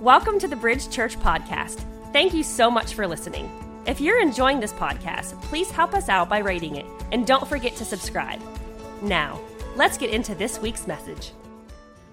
Welcome to the Bridge Church Podcast. Thank you so much for listening. If you're enjoying this podcast, please help us out by rating it and don't forget to subscribe. Now, let's get into this week's message.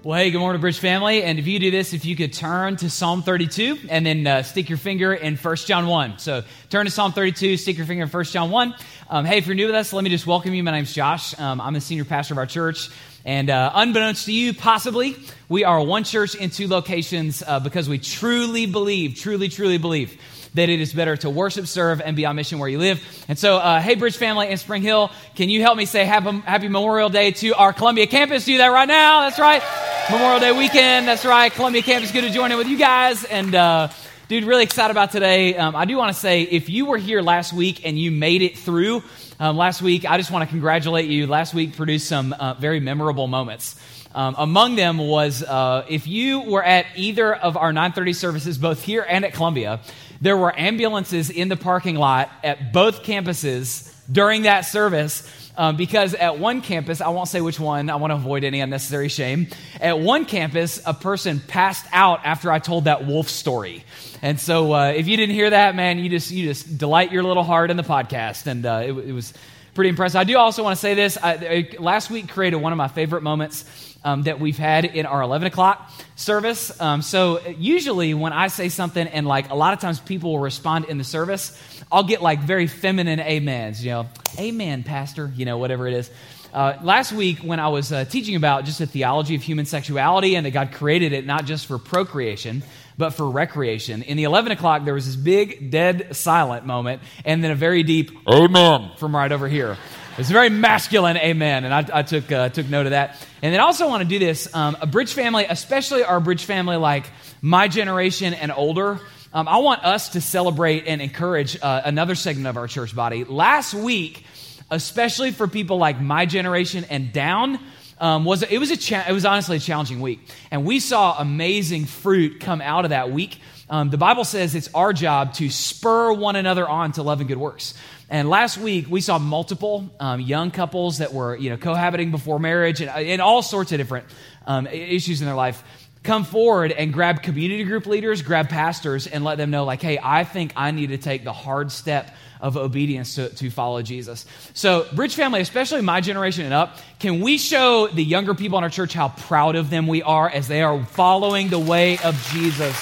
Well, hey, good morning, Bridge family. And if you do this, if you could turn to Psalm 32 and then uh, stick your finger in 1 John 1. So turn to Psalm 32, stick your finger in 1 John 1. Um, hey, if you're new with us, let me just welcome you. My name's Josh. Um, I'm the senior pastor of our church. And uh, unbeknownst to you, possibly, we are one church in two locations uh, because we truly believe, truly, truly believe that it is better to worship, serve, and be on mission where you live. And so, uh, hey, Bridge family in Spring Hill, can you help me say happy, happy Memorial Day to our Columbia campus? Do that right now. That's right. Memorial Day weekend. That's right. Columbia campus. Good to join in with you guys. And, uh, dude, really excited about today. Um, I do want to say if you were here last week and you made it through, um, last week, I just want to congratulate you. Last week produced some uh, very memorable moments. Um, among them was uh, if you were at either of our 930 services, both here and at Columbia, there were ambulances in the parking lot at both campuses during that service. Um, because at one campus, I won't say which one, I want to avoid any unnecessary shame. At one campus, a person passed out after I told that wolf story. And so, uh, if you didn't hear that, man, you just you just delight your little heart in the podcast, and uh, it, it, was pretty impressive. I do also want to say this. I, last week created one of my favorite moments um, that we've had in our 11 o'clock service. Um, so usually when I say something and like a lot of times people will respond in the service, I'll get like very feminine amens, you know, amen, pastor, you know, whatever it is. Uh, last week, when I was uh, teaching about just the theology of human sexuality and that God created it not just for procreation, but for recreation, in the 11 o'clock, there was this big, dead, silent moment, and then a very deep amen from right over here. It's very masculine amen, and I, I took, uh, took note of that. And then I also want to do this. Um, a bridge family, especially our bridge family, like my generation and older, um, I want us to celebrate and encourage uh, another segment of our church body. Last week, especially for people like my generation and down, um, was it was a cha- it was honestly a challenging week, and we saw amazing fruit come out of that week. Um, the Bible says it's our job to spur one another on to love and good works. And last week we saw multiple um, young couples that were you know cohabiting before marriage and, and all sorts of different um, issues in their life come forward and grab community group leaders, grab pastors, and let them know, like, hey, I think I need to take the hard step of obedience to, to follow Jesus. So, Bridge family, especially my generation and up, can we show the younger people in our church how proud of them we are as they are following the way of Jesus?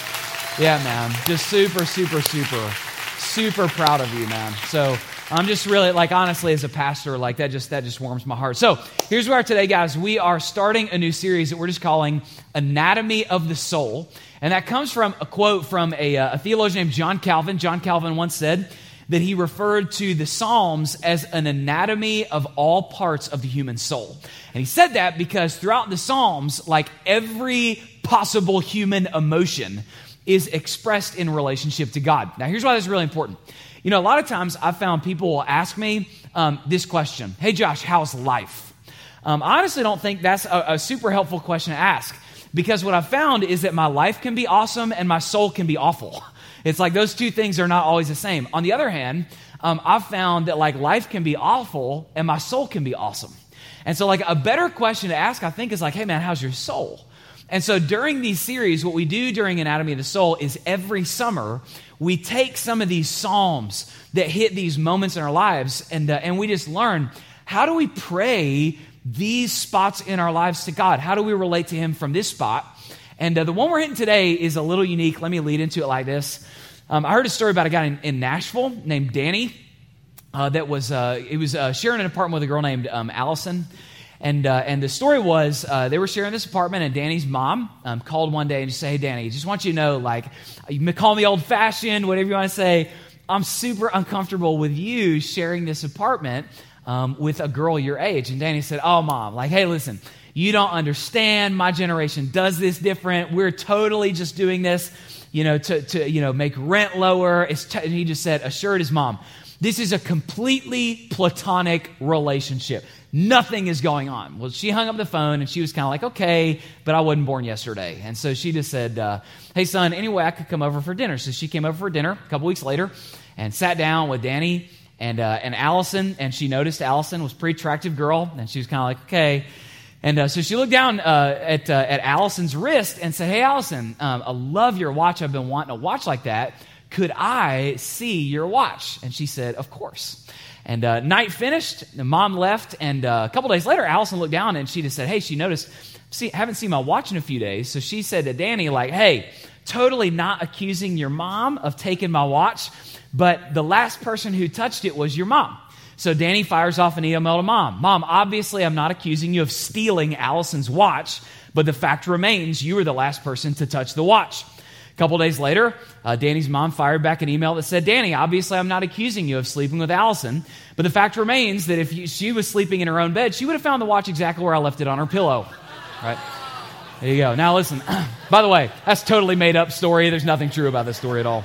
Yeah, man. Just super, super, super, super proud of you, man. So, I'm just really like honestly as a pastor like that just that just warms my heart. So, here's where today guys. We are starting a new series that we're just calling Anatomy of the Soul. And that comes from a quote from a, uh, a theologian named John Calvin. John Calvin once said that he referred to the Psalms as an anatomy of all parts of the human soul. And he said that because throughout the Psalms, like every possible human emotion is expressed in relationship to God. Now, here's why this is really important. You know, a lot of times I've found people will ask me um, this question Hey, Josh, how's life? Um, I honestly don't think that's a, a super helpful question to ask because what I've found is that my life can be awesome and my soul can be awful. It's like those two things are not always the same. On the other hand, um, I've found that like life can be awful and my soul can be awesome. And so, like, a better question to ask, I think, is like, hey, man, how's your soul? And so, during these series, what we do during Anatomy of the Soul is every summer we take some of these psalms that hit these moments in our lives and, uh, and we just learn how do we pray these spots in our lives to God? How do we relate to Him from this spot? And uh, the one we're hitting today is a little unique. Let me lead into it like this. Um, I heard a story about a guy in, in Nashville named Danny uh, that was, uh, he was uh, sharing an apartment with a girl named um, Allison. And, uh, and the story was uh, they were sharing this apartment, and Danny's mom um, called one day and just said, Hey, Danny, just want you to know, like, you call me old fashioned, whatever you want to say. I'm super uncomfortable with you sharing this apartment um, with a girl your age. And Danny said, Oh, mom, like, hey, listen, you don't understand. My generation does this different. We're totally just doing this, you know, to, to you know, make rent lower. It's t-. and he just said, assured his mom, this is a completely platonic relationship. Nothing is going on. Well, she hung up the phone and she was kind of like, okay, but I wasn't born yesterday. And so she just said, uh, hey, son, anyway, I could come over for dinner. So she came over for dinner a couple weeks later and sat down with Danny and, uh, and Allison. And she noticed Allison was a pretty attractive girl. And she was kind of like, okay, And uh, so she looked down uh, at, uh, at Allison's wrist and said, Hey, Allison, um, I love your watch. I've been wanting a watch like that. Could I see your watch? And she said, Of course. And uh, night finished, the mom left, and uh, a couple days later, Allison looked down and she just said, Hey, she noticed, see, haven't seen my watch in a few days. So she said to Danny, like, Hey, totally not accusing your mom of taking my watch, but the last person who touched it was your mom. So Danny fires off an email to mom. Mom, obviously, I'm not accusing you of stealing Allison's watch, but the fact remains you were the last person to touch the watch. A couple days later, uh, Danny's mom fired back an email that said, Danny, obviously, I'm not accusing you of sleeping with Allison, but the fact remains that if you, she was sleeping in her own bed, she would have found the watch exactly where I left it on her pillow. Right? There you go. Now, listen, by the way, that's totally made up story. There's nothing true about this story at all.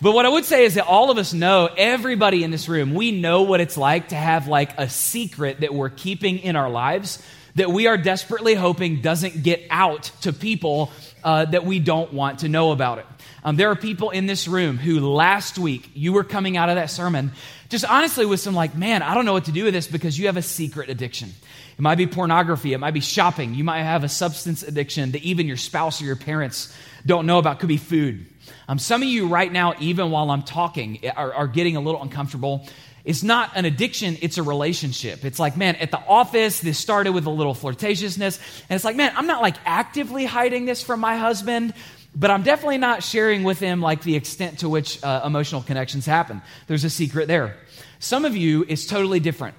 But what I would say is that all of us know, everybody in this room, we know what it's like to have like a secret that we're keeping in our lives that we are desperately hoping doesn't get out to people uh, that we don't want to know about it. Um, there are people in this room who last week you were coming out of that sermon just honestly with some like, man, I don't know what to do with this because you have a secret addiction. It might be pornography, it might be shopping, you might have a substance addiction that even your spouse or your parents don't know about, could be food. Um, some of you right now, even while I'm talking, are, are getting a little uncomfortable. It's not an addiction, it's a relationship. It's like, man, at the office, this started with a little flirtatiousness. And it's like, man, I'm not like actively hiding this from my husband, but I'm definitely not sharing with him like the extent to which uh, emotional connections happen. There's a secret there. Some of you, it's totally different.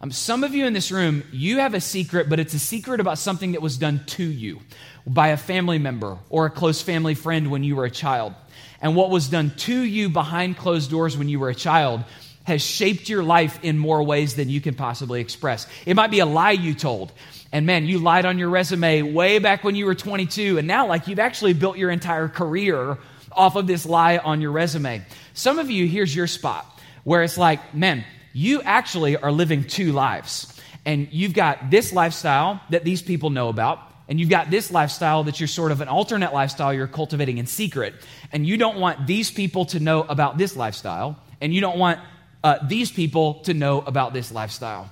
Um, some of you in this room, you have a secret, but it's a secret about something that was done to you by a family member or a close family friend when you were a child. And what was done to you behind closed doors when you were a child has shaped your life in more ways than you can possibly express. It might be a lie you told. And man, you lied on your resume way back when you were 22, and now, like, you've actually built your entire career off of this lie on your resume. Some of you, here's your spot where it's like, man, you actually are living two lives. And you've got this lifestyle that these people know about, and you've got this lifestyle that you're sort of an alternate lifestyle you're cultivating in secret, and you don't want these people to know about this lifestyle, and you don't want uh, these people to know about this lifestyle.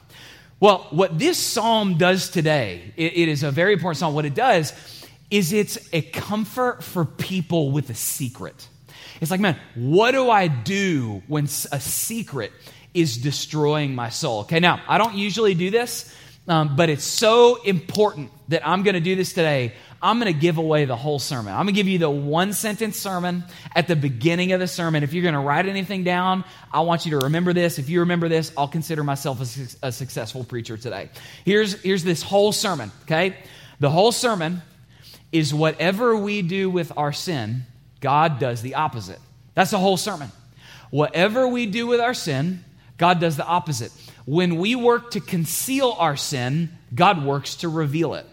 Well, what this psalm does today, it, it is a very important psalm. What it does is it's a comfort for people with a secret. It's like, man, what do I do when a secret is destroying my soul? Okay, now, I don't usually do this. Um, but it's so important that I'm going to do this today. I'm going to give away the whole sermon. I'm going to give you the one sentence sermon at the beginning of the sermon. If you're going to write anything down, I want you to remember this. If you remember this, I'll consider myself a, a successful preacher today. Here's, here's this whole sermon, okay? The whole sermon is whatever we do with our sin, God does the opposite. That's the whole sermon. Whatever we do with our sin, God does the opposite. When we work to conceal our sin, God works to reveal it.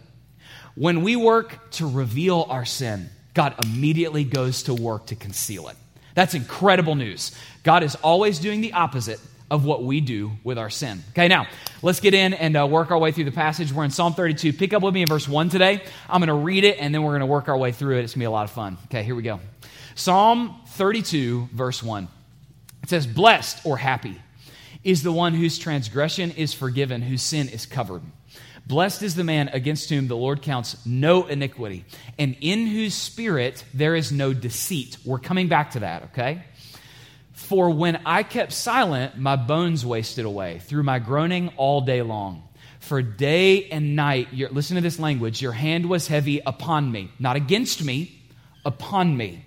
When we work to reveal our sin, God immediately goes to work to conceal it. That's incredible news. God is always doing the opposite of what we do with our sin. Okay, now let's get in and uh, work our way through the passage. We're in Psalm 32. Pick up with me in verse 1 today. I'm going to read it and then we're going to work our way through it. It's going to be a lot of fun. Okay, here we go. Psalm 32, verse 1. It says, Blessed or happy is the one whose transgression is forgiven, whose sin is covered. Blessed is the man against whom the Lord counts no iniquity, and in whose spirit there is no deceit. We're coming back to that, okay? For when I kept silent, my bones wasted away through my groaning all day long. For day and night, listen to this language, your hand was heavy upon me, not against me, upon me.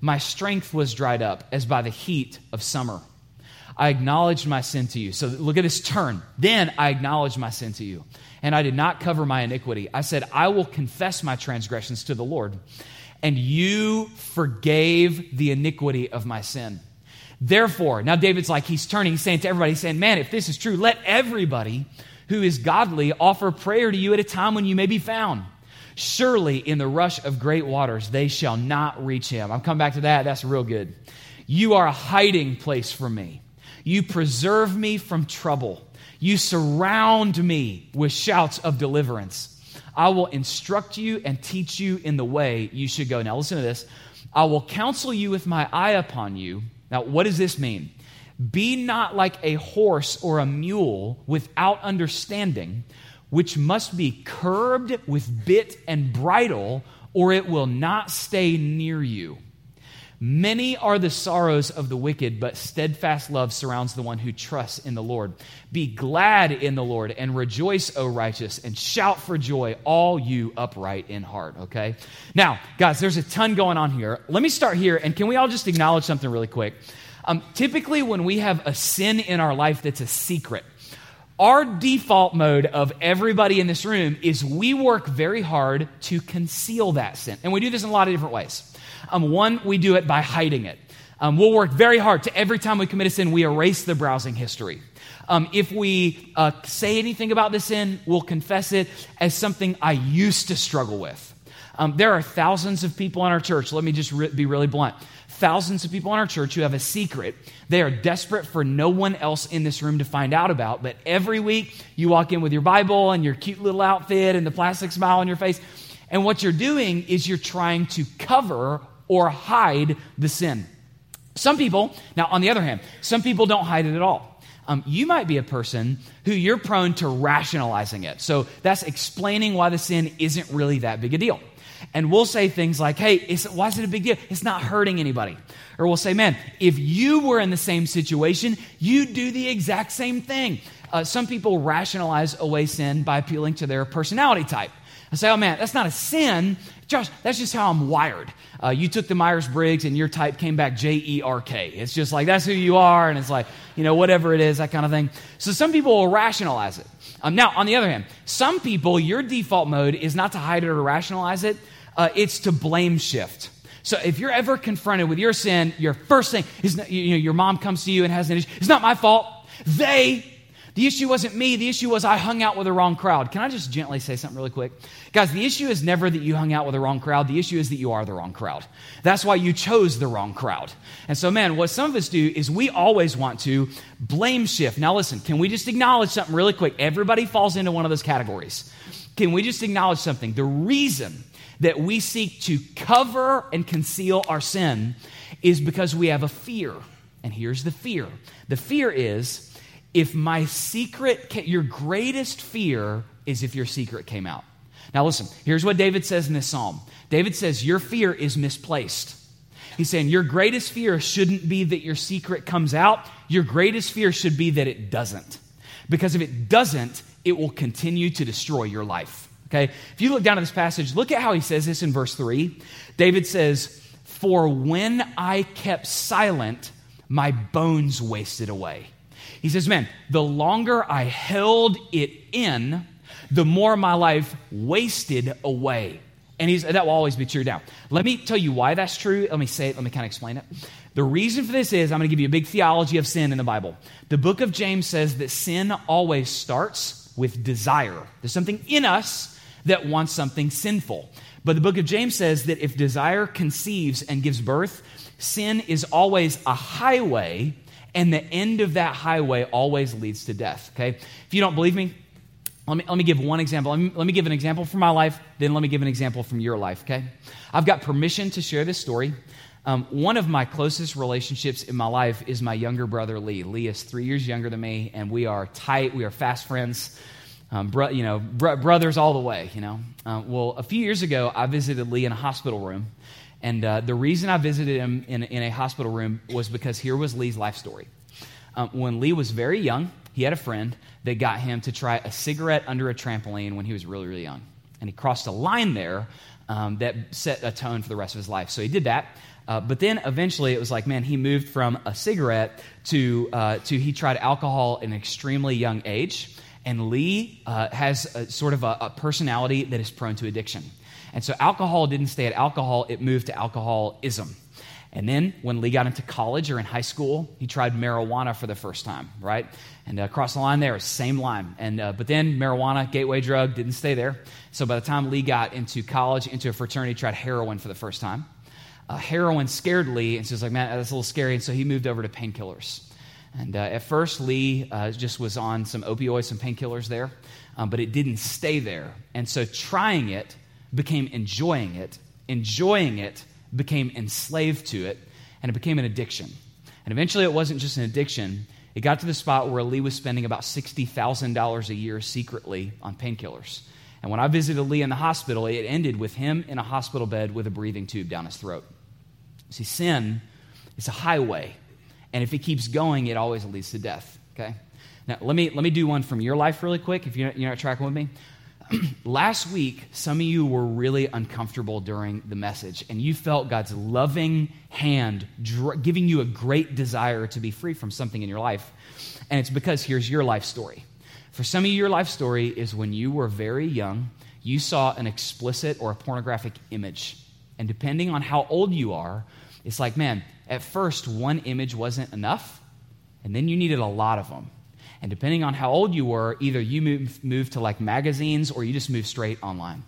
My strength was dried up as by the heat of summer. I acknowledged my sin to you. So look at this turn. Then I acknowledged my sin to you, and I did not cover my iniquity. I said, I will confess my transgressions to the Lord, and you forgave the iniquity of my sin. Therefore, now David's like, he's turning, he's saying to everybody, he's saying, man, if this is true, let everybody who is godly offer prayer to you at a time when you may be found. Surely in the rush of great waters, they shall not reach him. I'm coming back to that. That's real good. You are a hiding place for me. You preserve me from trouble. You surround me with shouts of deliverance. I will instruct you and teach you in the way you should go. Now, listen to this. I will counsel you with my eye upon you. Now, what does this mean? Be not like a horse or a mule without understanding, which must be curbed with bit and bridle, or it will not stay near you. Many are the sorrows of the wicked, but steadfast love surrounds the one who trusts in the Lord. Be glad in the Lord and rejoice, O righteous, and shout for joy, all you upright in heart. Okay? Now, guys, there's a ton going on here. Let me start here, and can we all just acknowledge something really quick? Um, typically, when we have a sin in our life that's a secret, our default mode of everybody in this room is we work very hard to conceal that sin. And we do this in a lot of different ways. Um, one, we do it by hiding it. Um, we'll work very hard to every time we commit a sin, we erase the browsing history. Um, if we uh, say anything about the sin, we'll confess it as something I used to struggle with. Um, there are thousands of people in our church, let me just re- be really blunt. Thousands of people in our church who have a secret they are desperate for no one else in this room to find out about. But every week, you walk in with your Bible and your cute little outfit and the plastic smile on your face. And what you're doing is you're trying to cover or hide the sin. Some people, now on the other hand, some people don't hide it at all. Um, you might be a person who you're prone to rationalizing it. So that's explaining why the sin isn't really that big a deal. And we'll say things like, hey, why is it a big deal? It's not hurting anybody. Or we'll say, man, if you were in the same situation, you'd do the exact same thing. Uh, some people rationalize away sin by appealing to their personality type. I say, oh man, that's not a sin. Josh, that's just how I'm wired. Uh, you took the Myers Briggs and your type came back J E R K. It's just like, that's who you are. And it's like, you know, whatever it is, that kind of thing. So some people will rationalize it. Um, now, on the other hand, some people, your default mode is not to hide it or rationalize it, uh, it's to blame shift. So if you're ever confronted with your sin, your first thing is, you know, your mom comes to you and has an issue. It's not my fault. They the issue wasn't me. The issue was I hung out with the wrong crowd. Can I just gently say something really quick? Guys, the issue is never that you hung out with the wrong crowd. The issue is that you are the wrong crowd. That's why you chose the wrong crowd. And so, man, what some of us do is we always want to blame shift. Now, listen, can we just acknowledge something really quick? Everybody falls into one of those categories. Can we just acknowledge something? The reason that we seek to cover and conceal our sin is because we have a fear. And here's the fear the fear is, if my secret, your greatest fear is if your secret came out. Now, listen, here's what David says in this psalm David says, Your fear is misplaced. He's saying, Your greatest fear shouldn't be that your secret comes out. Your greatest fear should be that it doesn't. Because if it doesn't, it will continue to destroy your life. Okay? If you look down at this passage, look at how he says this in verse 3. David says, For when I kept silent, my bones wasted away. He says, Man, the longer I held it in, the more my life wasted away. And he's, that will always be true. Now, let me tell you why that's true. Let me say it. Let me kind of explain it. The reason for this is I'm going to give you a big theology of sin in the Bible. The book of James says that sin always starts with desire. There's something in us that wants something sinful. But the book of James says that if desire conceives and gives birth, sin is always a highway and the end of that highway always leads to death. Okay? If you don't believe me, let me, let me give one example. Let me, let me give an example from my life, then let me give an example from your life, okay? I've got permission to share this story. Um, one of my closest relationships in my life is my younger brother, Lee. Lee is three years younger than me, and we are tight. We are fast friends. Um, bro, you know, bro- brothers all the way, you know. Uh, well, a few years ago, I visited Lee in a hospital room. And uh, the reason I visited him in, in, a hospital room was because here was Lee's life story. Um, when Lee was very young, he had a friend that got him to try a cigarette under a trampoline when he was really, really young. And he crossed a line there um, that set a tone for the rest of his life. So he did that. Uh, but then eventually it was like, man, he moved from a cigarette to, uh, to he tried alcohol at an extremely young age. And Lee uh, has a, sort of a, a personality that is prone to addiction. And so alcohol didn't stay at alcohol, it moved to alcoholism. And then when Lee got into college or in high school, he tried marijuana for the first time, right? And uh, across the line there, same line. And uh, but then marijuana, gateway drug, didn't stay there. So by the time Lee got into college, into a fraternity, tried heroin for the first time. Uh, heroin scared Lee, and so he was like, "Man, that's a little scary." And so he moved over to painkillers. And uh, at first, Lee uh, just was on some opioids, some painkillers there, um, but it didn't stay there. And so trying it became enjoying it. Enjoying it became enslaved to it, and it became an addiction. And eventually, it wasn't just an addiction, It got to the spot where Lee was spending about $60,000 a year secretly on painkillers. And when I visited Lee in the hospital, it ended with him in a hospital bed with a breathing tube down his throat. See, sin is a highway, and if it keeps going, it always leads to death. Okay? Now, let me, let me do one from your life really quick if you're, you're not tracking with me. Last week, some of you were really uncomfortable during the message, and you felt God's loving hand dr- giving you a great desire to be free from something in your life. And it's because here's your life story. For some of you, your life story is when you were very young, you saw an explicit or a pornographic image. And depending on how old you are, it's like, man, at first, one image wasn't enough, and then you needed a lot of them. And depending on how old you were, either you moved, moved to like magazines or you just moved straight online.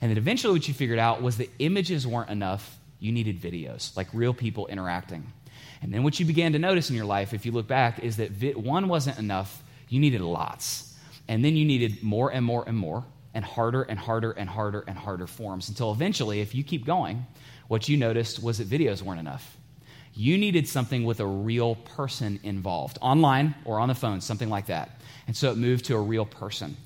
And then eventually, what you figured out was that images weren't enough. You needed videos, like real people interacting. And then what you began to notice in your life, if you look back, is that vi- one wasn't enough. You needed lots. And then you needed more and more and more, and harder and harder and harder and harder forms until eventually, if you keep going, what you noticed was that videos weren't enough you needed something with a real person involved, online or on the phone, something like that. And so it moved to a real person.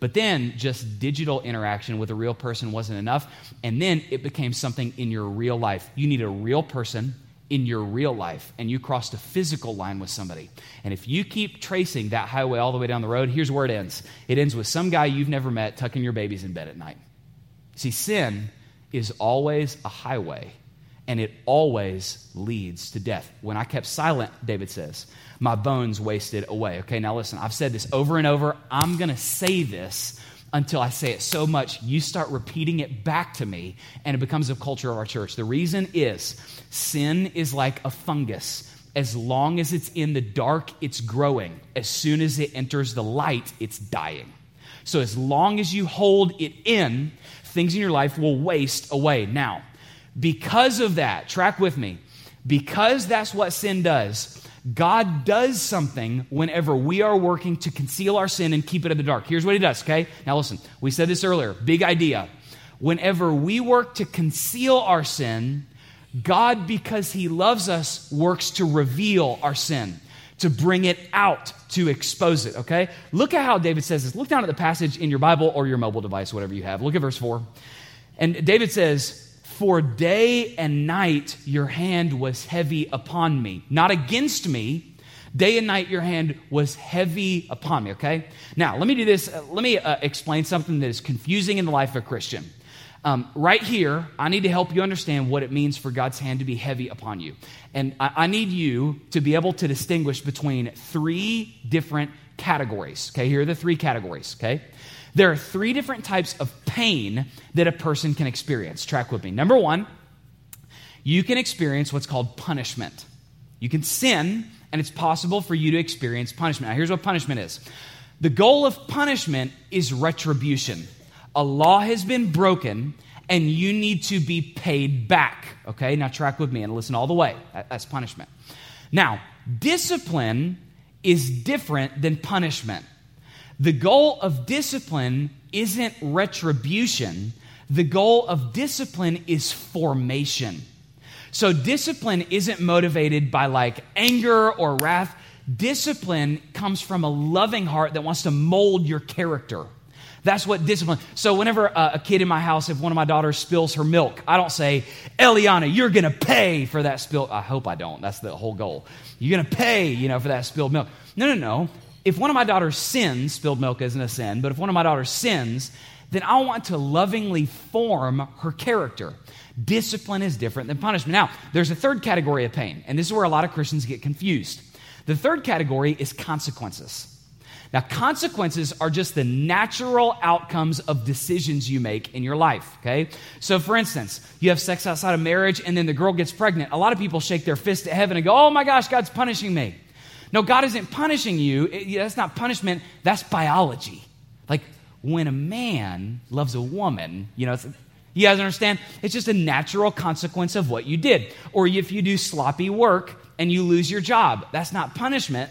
But then just digital interaction with a real person wasn't enough. And then it became something in your real life. You need a real person in your real life, and you crossed a physical line with somebody. And if you keep tracing that highway all the way down the road, here's where it ends it ends with some guy you've never met tucking your babies in bed at night. See, sin is always a highway and it always leads to death. When I kept silent, David says, my bones wasted away. Okay, now listen, I've said this over and over. I'm going to say this until I say it so much you start repeating it back to me and it becomes a culture of our church. The reason is sin is like a fungus. As long as it's in the dark, it's growing. As soon as it enters the light, it's dying. So as long as you hold it in, things in your life will waste away. Now, because of that, track with me, because that's what sin does, God does something whenever we are working to conceal our sin and keep it in the dark. Here's what He does, okay? Now listen, we said this earlier, big idea. Whenever we work to conceal our sin, God, because He loves us, works to reveal our sin, to bring it out, to expose it, okay? Look at how David says this. Look down at the passage in your Bible or your mobile device, whatever you have. Look at verse 4. And David says, for day and night your hand was heavy upon me. Not against me. Day and night your hand was heavy upon me, okay? Now, let me do this. Uh, let me uh, explain something that is confusing in the life of a Christian. Um, right here, I need to help you understand what it means for God's hand to be heavy upon you. And I, I need you to be able to distinguish between three different categories. Okay, here are the three categories, okay? There are three different types of pain that a person can experience. Track with me. Number one, you can experience what's called punishment. You can sin, and it's possible for you to experience punishment. Now, here's what punishment is the goal of punishment is retribution. A law has been broken, and you need to be paid back. Okay, now track with me and listen all the way. That's punishment. Now, discipline is different than punishment. The goal of discipline isn't retribution, the goal of discipline is formation. So, discipline isn't motivated by like anger or wrath. Discipline comes from a loving heart that wants to mold your character. That's what discipline. So whenever a, a, kid in my house, if one of my daughters spills her milk, I don't say, Eliana, you're gonna pay for that spill. I hope I don't. That's the whole goal. You're gonna pay, you know, for that spilled milk. No, no, no if one of my daughters sins, spilled milk isn't a sin, but if one of my daughters sins, then I want to lovingly form her character. Discipline is different than punishment. Now, there's a third category of pain, and this is where a lot of Christians get confused. The third category is consequences. Now, consequences are just the natural outcomes of decisions you make in your life, okay? So, for instance, you have sex outside of marriage and then the girl gets pregnant. A lot of people shake their fist at heaven and go, oh my gosh, God's punishing me. No, God isn't punishing you. That's not punishment, that's biology. Like when a man loves a woman, you know, you guys understand? It's just a natural consequence of what you did. Or if you do sloppy work and you lose your job, that's not punishment.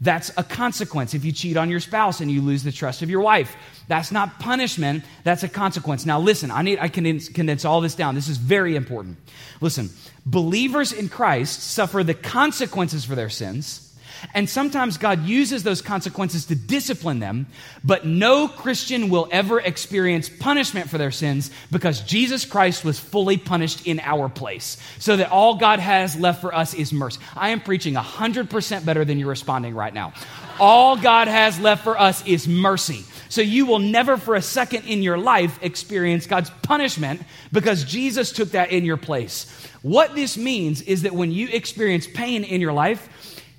That's a consequence. If you cheat on your spouse and you lose the trust of your wife, that's not punishment. That's a consequence. Now, listen, I need I can condense all this down. This is very important. Listen, believers in Christ suffer the consequences for their sins And sometimes God uses those consequences to discipline them, but no Christian will ever experience punishment for their sins because Jesus Christ was fully punished in our place. So that all God has left for us is mercy. I am preaching 100% better than you're responding right now. All God has left for us is mercy. So you will never for a second in your life experience God's punishment because Jesus took that in your place. What this means is that when you experience pain in your life,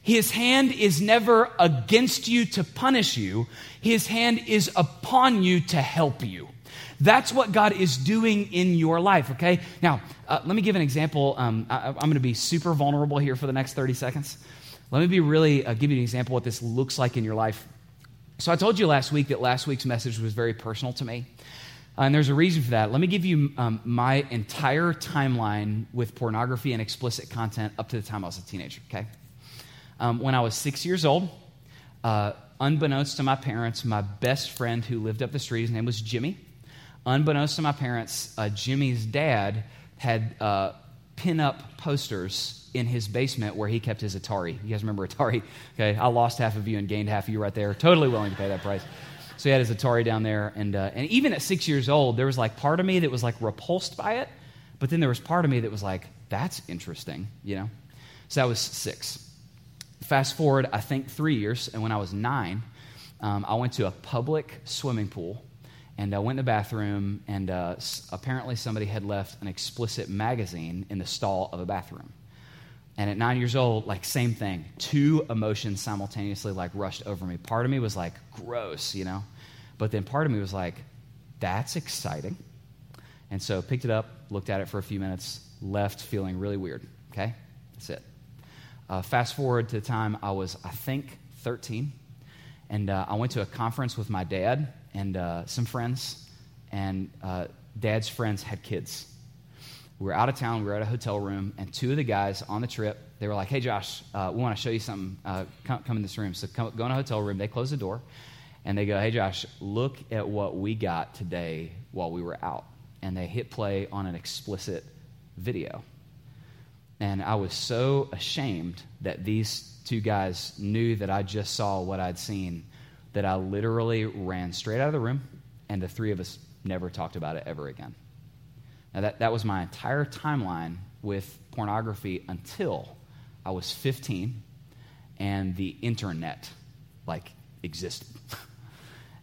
his hand is never against you to punish you. His hand is upon you to help you. That's what God is doing in your life, okay? Now, uh, let me give an example. Um, I, am going to be super vulnerable here for the next 30 seconds. Let me be really, uh, give you an example what this looks like in your life. So, I told you last week that last week's message was very personal to me. Uh, and there's a reason for that. Let me give you um, my entire timeline with pornography and explicit content up to the time I was a teenager, okay? Um, when I was six years old, uh, unbeknownst to my parents, my best friend who lived up the street, his name was Jimmy. Unbeknownst to my parents, uh, Jimmy's dad had uh, pin up posters in his basement where he kept his Atari. You guys remember Atari? Okay, I lost half of you and gained half of you right there. Totally willing to pay that price. So he had his Atari down there, and uh, and even at six years old, there was like part of me that was like repulsed by it, but then there was part of me that was like, that's interesting, you know. So that was six. Fast forward, I think, three years, and when I was nine, um, I went to a public swimming pool and I went in the bathroom, and uh, apparently somebody had left an explicit magazine in the stall of a bathroom. And at nine years old, like, same thing. Two emotions simultaneously, like, rushed over me. Part of me was like, gross, you know? But then part of me was like, that's exciting. And so picked it up, looked at it for a few minutes, left feeling really weird. Okay? That's it. Uh, fast forward to the time I was, I think, 13. And uh, I went to a conference with my dad and uh, some friends. And uh, dad's friends had kids. We were out of town, we were at a hotel room, and two of the guys on the trip, they were like, hey, Josh, uh, we want to show you something. Uh, come, come, in this room. So come, go in a hotel room. They close the door, and they go, hey, Josh, look at what we got today while we were out. And they hit play on an explicit video. And I was so ashamed that these two guys knew that I just saw what I'd seen that I literally ran straight out of the room, and the three of us never talked about it ever again. Now, that, that was my entire timeline with pornography until I was 15 and the internet, like, existed.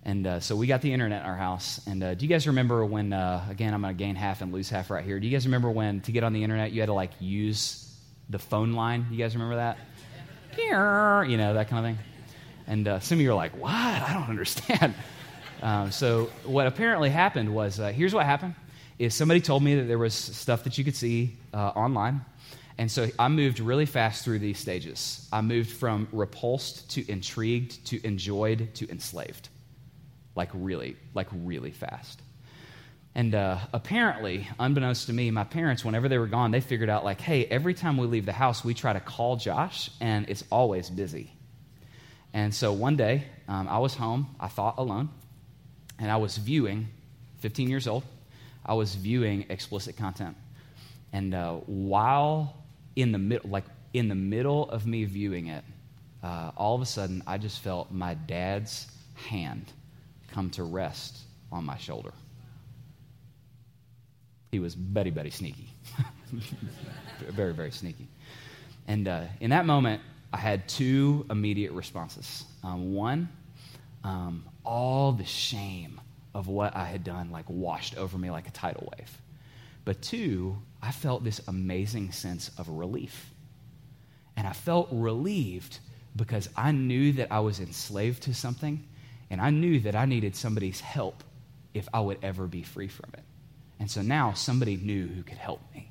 and uh, so we got the internet in our house. And uh, do you guys remember when, uh, again, I'm going to gain half and lose half right here. Do you guys remember when, to get on the internet, you had to, like, use the phone line? You guys remember that? You know, that kind of thing. And uh, some of you are like, what? I don't understand. Um, so what apparently happened was, uh, here's what happened is somebody told me that there was stuff that you could see uh, online. And so I moved really fast through these stages. I moved from repulsed to intrigued to enjoyed to enslaved. Like really, like really fast. And uh, apparently, unbeknownst to me, my parents, whenever they were gone, they figured out, like, hey, every time we leave the house, we try to call Josh, and it's always busy. And so one day, um, I was home, I thought alone, and I was viewing, 15 years old, I was viewing explicit content. And uh, while in the middle, like in the middle of me viewing it, uh, all of a sudden I just felt my dad's hand come to rest on my shoulder. He was very, very sneaky. very, very sneaky. And uh, in that moment, I had two immediate responses. Um, one, um, all the shame of what I had done like washed over me like a tidal wave. But two, I felt this amazing sense of relief. And I felt relieved because I knew that I was enslaved to something, and I knew that I needed somebody's help if I would ever be free from it. And so now somebody knew who could help me.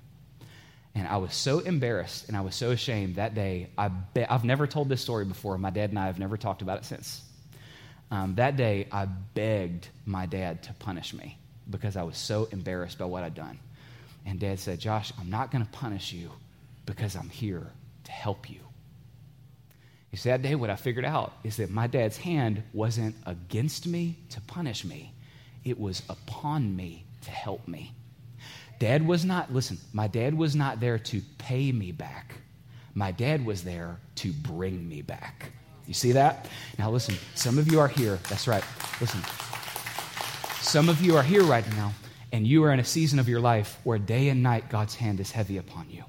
And I was so embarrassed and I was so ashamed that day. I be- I've never told this story before. My dad and I have never talked about it since. Um, that day, I begged my dad to punish me because I was so embarrassed by what I'd done. And dad said, Josh, I'm not going to punish you because I'm here to help you. You see, that day, what I figured out is that my dad's hand wasn't against me to punish me, it was upon me to help me. Dad was not, listen, my dad was not there to pay me back. My dad was there to bring me back. You see that? Now, listen, some of you are here. That's right. Listen. Some of you are here right now, and you are in a season of your life where day and night God's hand is heavy upon you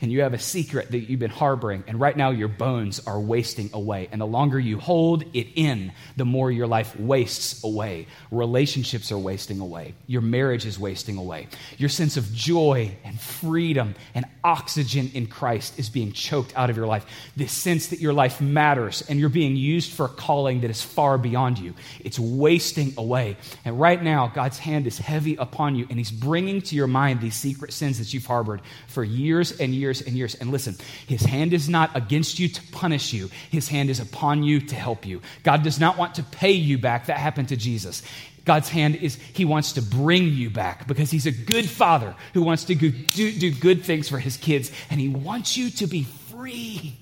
and you have a secret that you've been harboring, and right now your bones are wasting away. And the longer you hold it in, the more your life wastes away. Relationships are wasting away. Your marriage is wasting away. Your sense of joy and freedom and oxygen in Christ is being choked out of your life. This sense that your life matters and you're being used for a calling that is far beyond you. It's wasting away. And right now, God's hand is heavy upon you, and He's bringing to your mind these secret sins that you've harbored for years and years years and years. And listen, his hand is not against you to punish you, his hand is upon you to help you. God does not want to pay you back. That happened to Jesus. God's hand is, He wants to bring you back because He's a good father who wants to do, do good things for His kids, and He wants you to be free.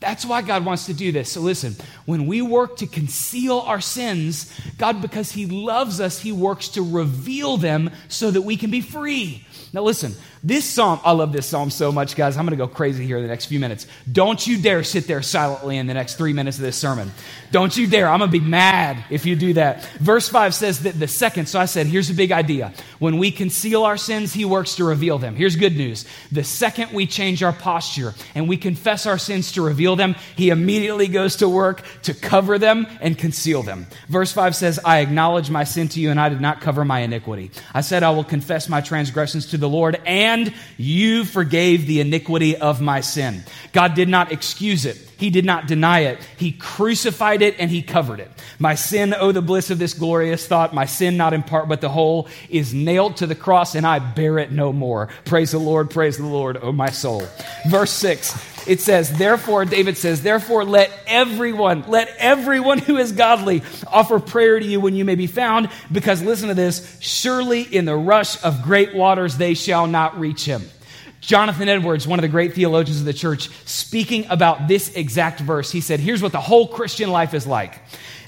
That's why God wants to do this. So listen, when we work to conceal our sins, God, because He loves us, He works to reveal them so that we can be free. Now listen, this psalm, I love this psalm so much, guys. I'm going to go crazy here in the next few minutes. Don't you dare sit there silently in the next three minutes of this sermon. Don't you dare. I'm going to be mad if you do that. Verse 5 says that the second, so I said, here's a big idea. When we conceal our sins, he works to reveal them. Here's good news. The second we change our posture and we confess our sins to reveal them, he immediately goes to work to cover them and conceal them. Verse 5 says, I acknowledge my sin to you and I did not cover my iniquity. I said, I will confess my transgressions to the Lord and and you forgave the iniquity of my sin. God did not excuse it. He did not deny it. He crucified it and he covered it. My sin, oh, the bliss of this glorious thought, my sin, not in part but the whole, is nailed to the cross and I bear it no more. Praise the Lord, praise the Lord, oh, my soul. Verse 6, it says, Therefore, David says, Therefore, let everyone, let everyone who is godly offer prayer to you when you may be found, because listen to this, surely in the rush of great waters they shall not reach him. Jonathan Edwards, one of the great theologians of the church, speaking about this exact verse, he said, Here's what the whole Christian life is like.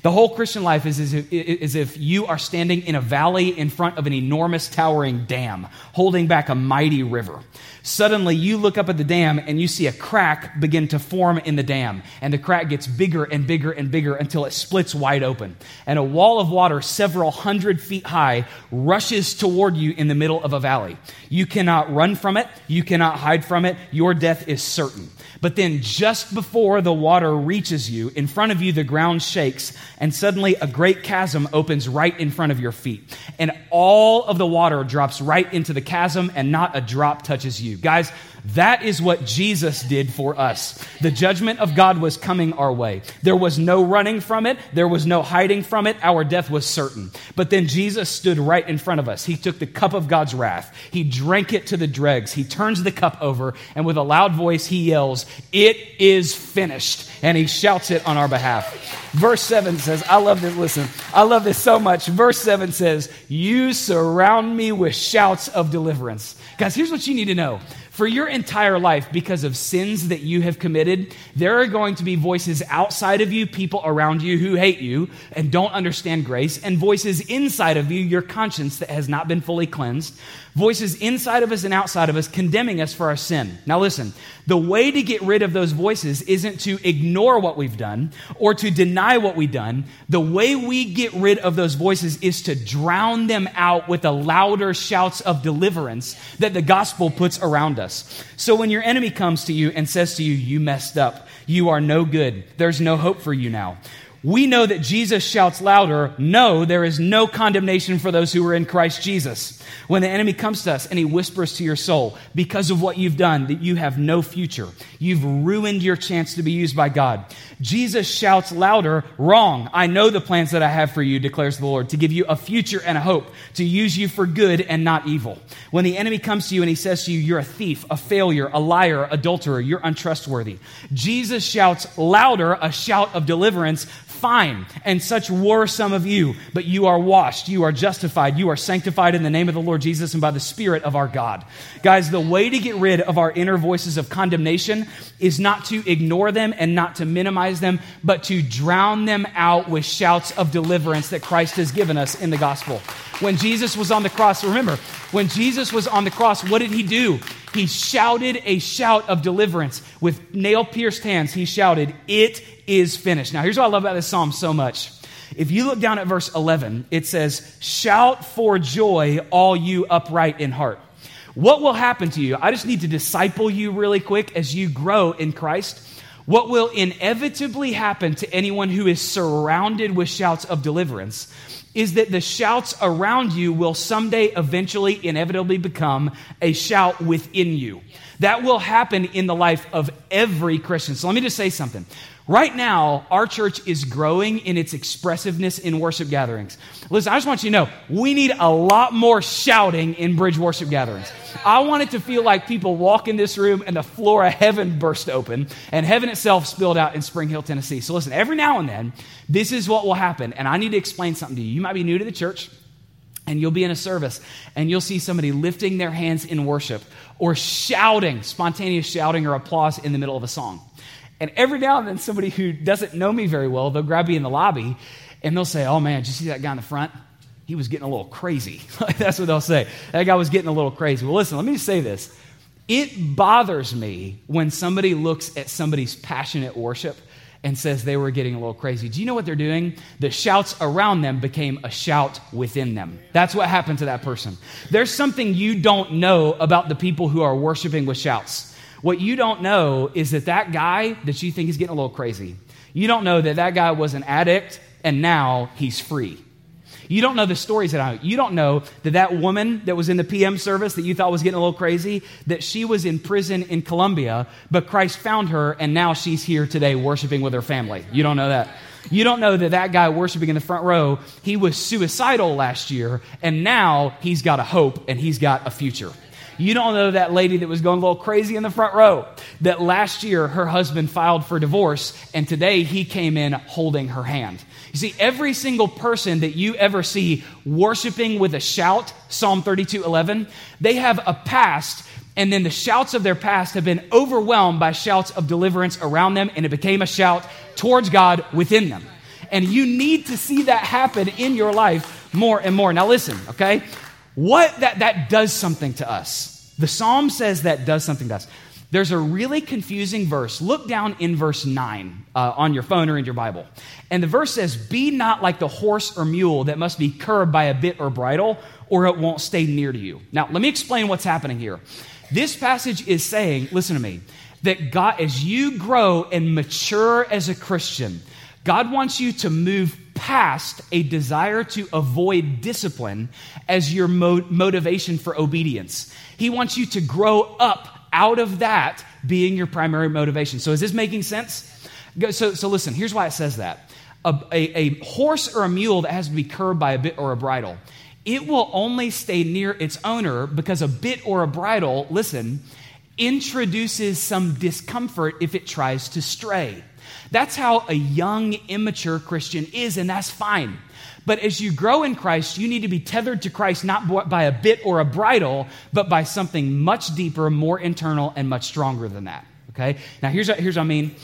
The whole Christian life is as if, is if you are standing in a valley in front of an enormous towering dam, holding back a mighty river. Suddenly, you look up at the dam and you see a crack begin to form in the dam. And the crack gets bigger and bigger and bigger until it splits wide open. And a wall of water, several hundred feet high, rushes toward you in the middle of a valley. You cannot run from it, you cannot hide from it. Your death is certain. But then, just before the water reaches you, in front of you, the ground shakes, and suddenly a great chasm opens right in front of your feet. And all of the water drops right into the chasm, and not a drop touches you. Guys, that is what Jesus did for us. The judgment of God was coming our way. There was no running from it, there was no hiding from it. Our death was certain. But then Jesus stood right in front of us. He took the cup of God's wrath, he drank it to the dregs. He turns the cup over, and with a loud voice, he yells, It is finished. And he shouts it on our behalf. Verse 7 says, I love this. Listen, I love this so much. Verse 7 says, You surround me with shouts of deliverance. Guys, here's what you need to know for your entire life, because of sins that you have committed, there are going to be voices outside of you, people around you who hate you and don't understand grace, and voices inside of you, your conscience that has not been fully cleansed, voices inside of us and outside of us condemning us for our sin. Now, listen, the way to get rid of those voices isn't to ignore what we've done or to deny what we've done. The way we get rid of those voices is to drown them out with the louder shouts of deliverance that the gospel puts around us. So when your enemy comes to you and says to you, You messed up, you are no good, there's no hope for you now we know that Jesus shouts louder, No, there is no condemnation for those who are in Christ Jesus. When the enemy comes to us and he whispers to your soul, because of what you've done, that you have no future, you've ruined your chance to be used by God. Jesus shouts louder, Wrong. I know the plans that I have for you, declares the Lord, to give you a future and a hope, to use you for good and not evil. When the enemy comes to you and he says to you, You're a thief, a failure, a liar, adulterer, you're untrustworthy, Jesus shouts louder a shout of deliverance fine. And such were some of you, but you are washed, you are justified, you are sanctified in the name of the Lord Jesus and by the Spirit of our God. Guys, the way to get rid of our inner voices of condemnation is not to ignore them and not to minimize them, but to drown them out with shouts of deliverance that Christ has given us in the gospel. When Jesus was on the cross, remember, when Jesus was on the cross, what did he do? He shouted a shout of deliverance. With nail pierced hands, he shouted, It is finished. Now, here's what I love about this psalm so much. If you look down at verse 11, it says, Shout for joy, all you upright in heart. What will happen to you? I just need to disciple you really quick as you grow in Christ. What will inevitably happen to anyone who is surrounded with shouts of deliverance is that the shouts around you will someday eventually inevitably become a shout within you. That will happen in the life of every Christian. So let me just say something. Right now, our church is growing in its expressiveness in worship gatherings. Listen, I just want you to know we need a lot more shouting in bridge worship gatherings. I want it to feel like people walk in this room and the floor of heaven burst open and heaven itself spilled out in Spring Hill, Tennessee. So listen, every now and then, this is what will happen. And I need to explain something to you. You might be new to the church and you'll be in a service and you'll see somebody lifting their hands in worship or shouting, spontaneous shouting or applause in the middle of a song. And every now and then, somebody who doesn't know me very well, they'll grab me in the lobby and they'll say, Oh man, did you see that guy in the front? He was getting a little crazy. That's what they'll say. That guy was getting a little crazy. Well, listen, let me just say this. It bothers me when somebody looks at somebody's passionate worship and says they were getting a little crazy. Do you know what they're doing? The shouts around them became a shout within them. That's what happened to that person. There's something you don't know about the people who are worshiping with shouts. What you don't know is that that guy that you think is getting a little crazy, you don't know that that guy was an addict and now he's free. You don't know the stories that I You don't know that that woman that was in the PM service that you thought was getting a little crazy, that she was in prison in Colombia, but Christ found her and now she's here today worshiping with her family. You don't know that. You don't know that that guy worshiping in the front row, he was suicidal last year and now he's got a hope and he's got a future. You don't know that lady that was going a little crazy in the front row, that last year her husband filed for divorce, and today he came in holding her hand. You see, every single person that you ever see worshiping with a shout, Psalm 32 11, they have a past and then the shouts of their past have been overwhelmed by shouts of deliverance around them, and it became a shout towards God within them. And you need to see that happen in your life more and more. Now, listen, okay? What that, that does something to us. The psalm says that does something to us. There's a really confusing verse. Look down in verse 9 uh, on your phone or in your Bible. And the verse says, Be not like the horse or mule that must be curbed by a bit or bridle, or it won't stay near to you. Now, let me explain what's happening here. This passage is saying, listen to me, that God, as you grow and mature as a Christian, God wants you to move past a desire to avoid discipline as your mo- motivation for obedience. He wants you to grow up out of that being your primary motivation. So, is this making sense? So, so listen, here's why it says that. A, a, a horse or a mule that has to be curbed by a bit or a bridle, it will only stay near its owner because a bit or a bridle, listen, introduces some discomfort if it tries to stray. That's how a young, immature Christian is, and that's fine. But as you grow in Christ, you need to be tethered to Christ not by a bit or a bridle, but by something much deeper, more internal, and much stronger than that. Okay? Now, here's what, here's what I mean.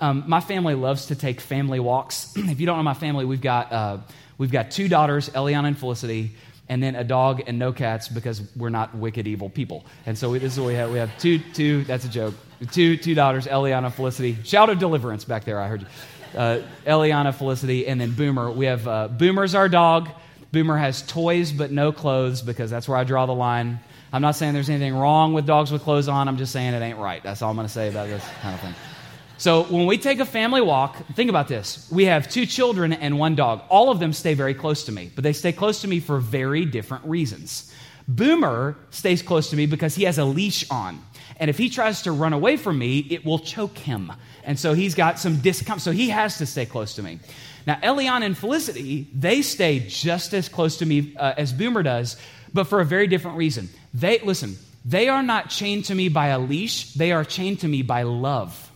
Um, my family loves to take family walks. if you don't know my family, we've got, uh, we've got two daughters, Eliana and Felicity, and then a dog and no cats because we're not wicked, evil people. And so this is what we have. We have two, two, that's a joke. Two, two daughters, Eliana, Felicity. Shout of deliverance back there, I heard you. Uh, Eliana, Felicity, and then Boomer. We have uh, Boomer's our dog. Boomer has toys but no clothes because that's where I draw the line. I'm not saying there's anything wrong with dogs with clothes on. I'm just saying it ain't right. That's all I'm going to say about this kind of thing. So when we take a family walk, think about this. We have two children and one dog. All of them stay very close to me, but they stay close to me for very different reasons. Boomer stays close to me because he has a leash on. And if he tries to run away from me, it will choke him. And so he's got some discomfort. So he has to stay close to me. Now, Eliana and Felicity, they stay just as close to me uh, as Boomer does, but for a very different reason. They, listen, they are not chained to me by a leash, they are chained to me by love.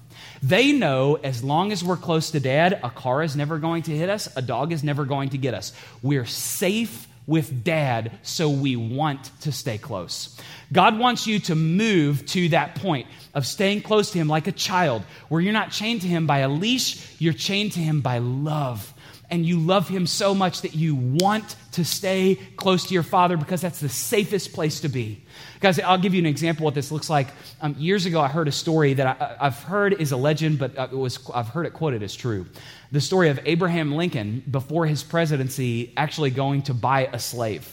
They know as long as we're close to dad, a car is never going to hit us, a dog is never going to get us. We're safe with dad, so we want to stay close. God wants you to move to that point of staying close to him like a child, where you're not chained to him by a leash, you're chained to him by love. And you love him so much that you want to stay close to your father because that's the safest place to be. Guys, I'll give you an example of what this looks like. Um, years ago, I heard a story that I, have heard is a legend, but uh, it was, I've heard it quoted as true. The story of Abraham Lincoln before his presidency actually going to buy a slave.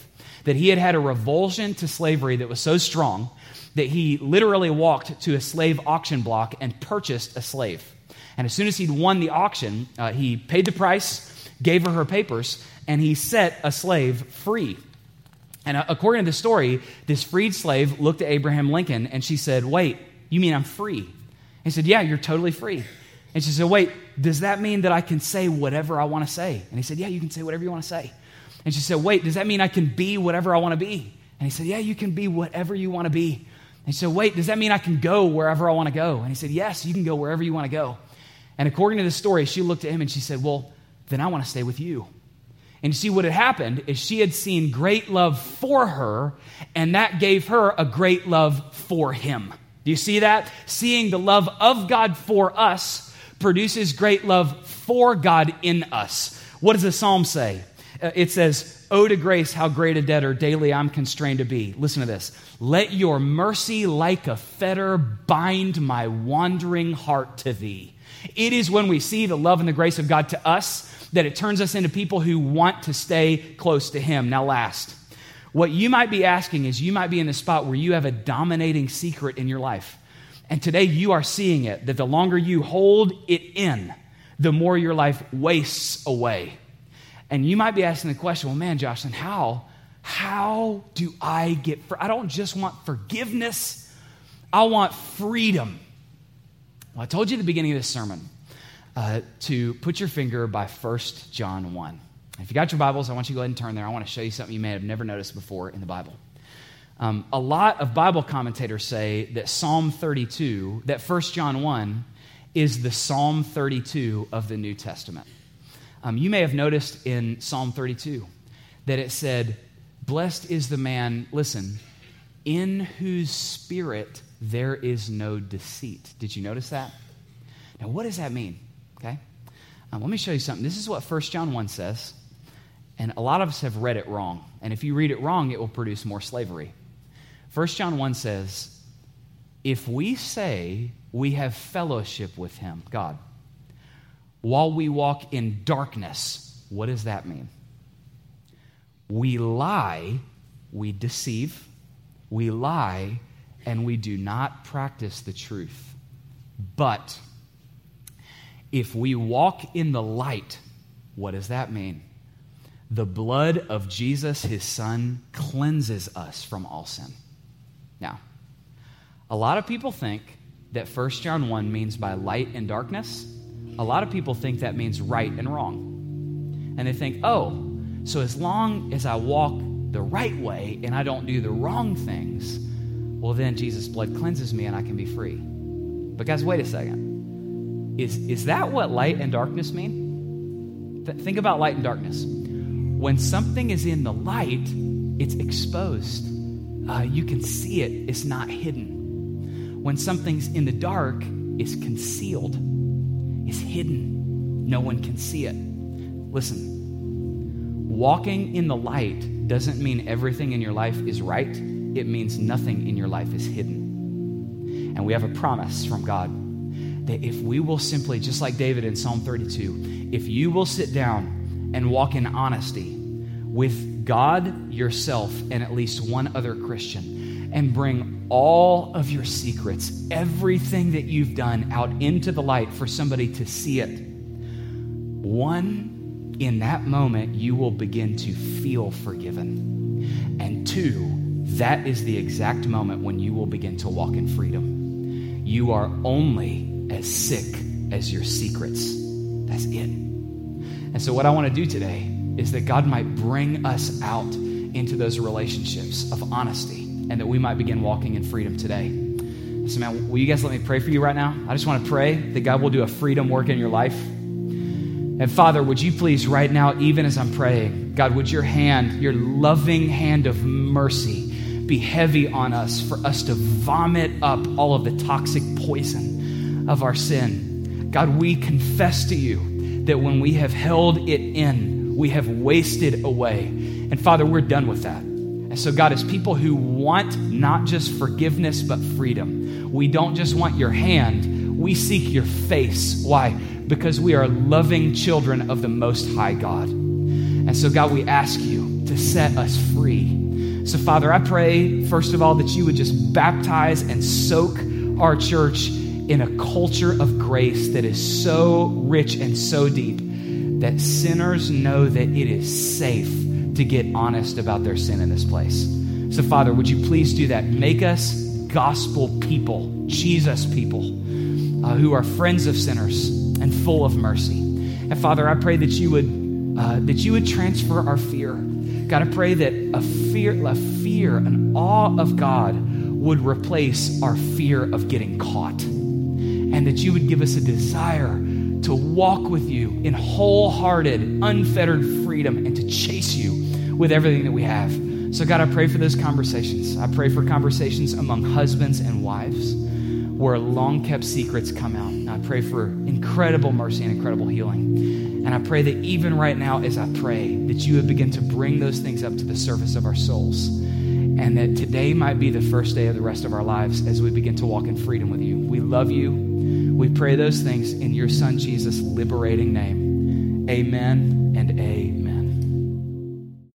That he had had a revulsion to slavery that was so strong that he literally walked to a slave auction block and purchased a slave. And as soon as he'd won the auction, uh, he paid the price gave her her papers, and he set a slave free. And uh, according to the story, this freed slave looked at Abraham Lincoln and she said, Wait, you mean I'm free? He said, Yeah, you're totally free. And she said, Wait, does that mean that I can say whatever I want to say? And he said, Yeah, you can say whatever you want to say. And she said, Wait, does that mean I can be whatever I want to be? And he said, Yeah, you can be whatever you want to be. And she said, Wait, does that mean I can go wherever I want to go? And he said, Yes, you can go wherever you want to go. And according to the story, she looked at him and she said, Well, then I want to stay with you. And see, what had happened is she had seen great love for her, and that gave her a great love for him. Do you see that? Seeing the love of God for us produces great love for God in us. What does the psalm say? Uh, it says, Oh, to grace, how great a debtor daily I'm constrained to be. Listen to this. Let your mercy like a fetter bind my wandering heart to thee. It is when we see the love and the grace of God to us that it turns us into people who want to stay close to Him. Now, last, what you might be asking is you might be in a spot where you have a dominating secret in your life. And today you are seeing it that the longer you hold it in, the more your life wastes away. And you might be asking the question, well, man, Josh, then how? How do I get? I don't just want forgiveness, I want freedom. Well, I told you at the beginning of this sermon uh, to put your finger by 1 John 1. If you got your Bibles, I want you to go ahead and turn there. I want to show you something you may have never noticed before in the Bible. Um, a lot of Bible commentators say that Psalm 32, that 1 John 1, is the Psalm 32 of the New Testament. Um, you may have noticed in Psalm 32 that it said, Blessed is the man, listen, in whose spirit there is no deceit. Did you notice that? Now, what does that mean? Okay? Um, let me show you something. This is what 1 John 1 says, and a lot of us have read it wrong. And if you read it wrong, it will produce more slavery. 1 John 1 says, If we say we have fellowship with him, God, while we walk in darkness, what does that mean? We lie, we deceive, we lie, and we do not practice the truth. But if we walk in the light, what does that mean? The blood of Jesus, his son, cleanses us from all sin. Now, a lot of people think that 1 John 1 means by light and darkness. A lot of people think that means right and wrong. And they think, oh, so as long as I walk the right way and I don't do the wrong things, well, then Jesus' blood cleanses me and I can be free. But, guys, wait a second. Is, is that what light and darkness mean? Th- think about light and darkness. When something is in the light, it's exposed. Uh, you can see it, it's not hidden. When something's in the dark, it's concealed, it's hidden. No one can see it. Listen, walking in the light doesn't mean everything in your life is right, it means nothing in your life is hidden. And we have a promise from God that if we will simply, just like David in Psalm 32, if you will sit down and walk in honesty with God, yourself, and at least one other Christian, and bring all of your secrets, everything that you've done out into the light for somebody to see it, one, in that moment, you will begin to feel forgiven. And two, that is the exact moment when you will begin to walk in freedom. You are only as sick as your secrets. That's it. And so, what I want to do today is that God might bring us out into those relationships of honesty and that we might begin walking in freedom today. So, man, will you guys let me pray for you right now? I just want to pray that God will do a freedom work in your life. And Father, would you please, right now, even as I'm praying, God, would your hand, your loving hand of mercy, be heavy on us for us to vomit up all of the toxic poison of our sin. God, we confess to you that when we have held it in, we have wasted away. And Father, we're done with that. And so, God, as people who want not just forgiveness, but freedom, we don't just want your hand, we seek your face. Why? Because we are loving children of the Most High God. And so, God, we ask you to set us free. So, Father, I pray, first of all, that you would just baptize and soak our church in a culture of grace that is so rich and so deep that sinners know that it is safe to get honest about their sin in this place. So, Father, would you please do that? Make us gospel people, Jesus people, uh, who are friends of sinners and full of mercy. And Father, I pray that you would uh, that you would transfer our fear. God, I pray that a fear, a fear, an awe of God would replace our fear of getting caught and that you would give us a desire to walk with you in wholehearted, unfettered freedom and chase you with everything that we have. So, God, I pray for those conversations. I pray for conversations among husbands and wives where long kept secrets come out. I pray for incredible mercy and incredible healing. And I pray that even right now, as I pray, that you would begin to bring those things up to the surface of our souls. And that today might be the first day of the rest of our lives as we begin to walk in freedom with you. We love you. We pray those things in your Son Jesus' liberating name. Amen and amen.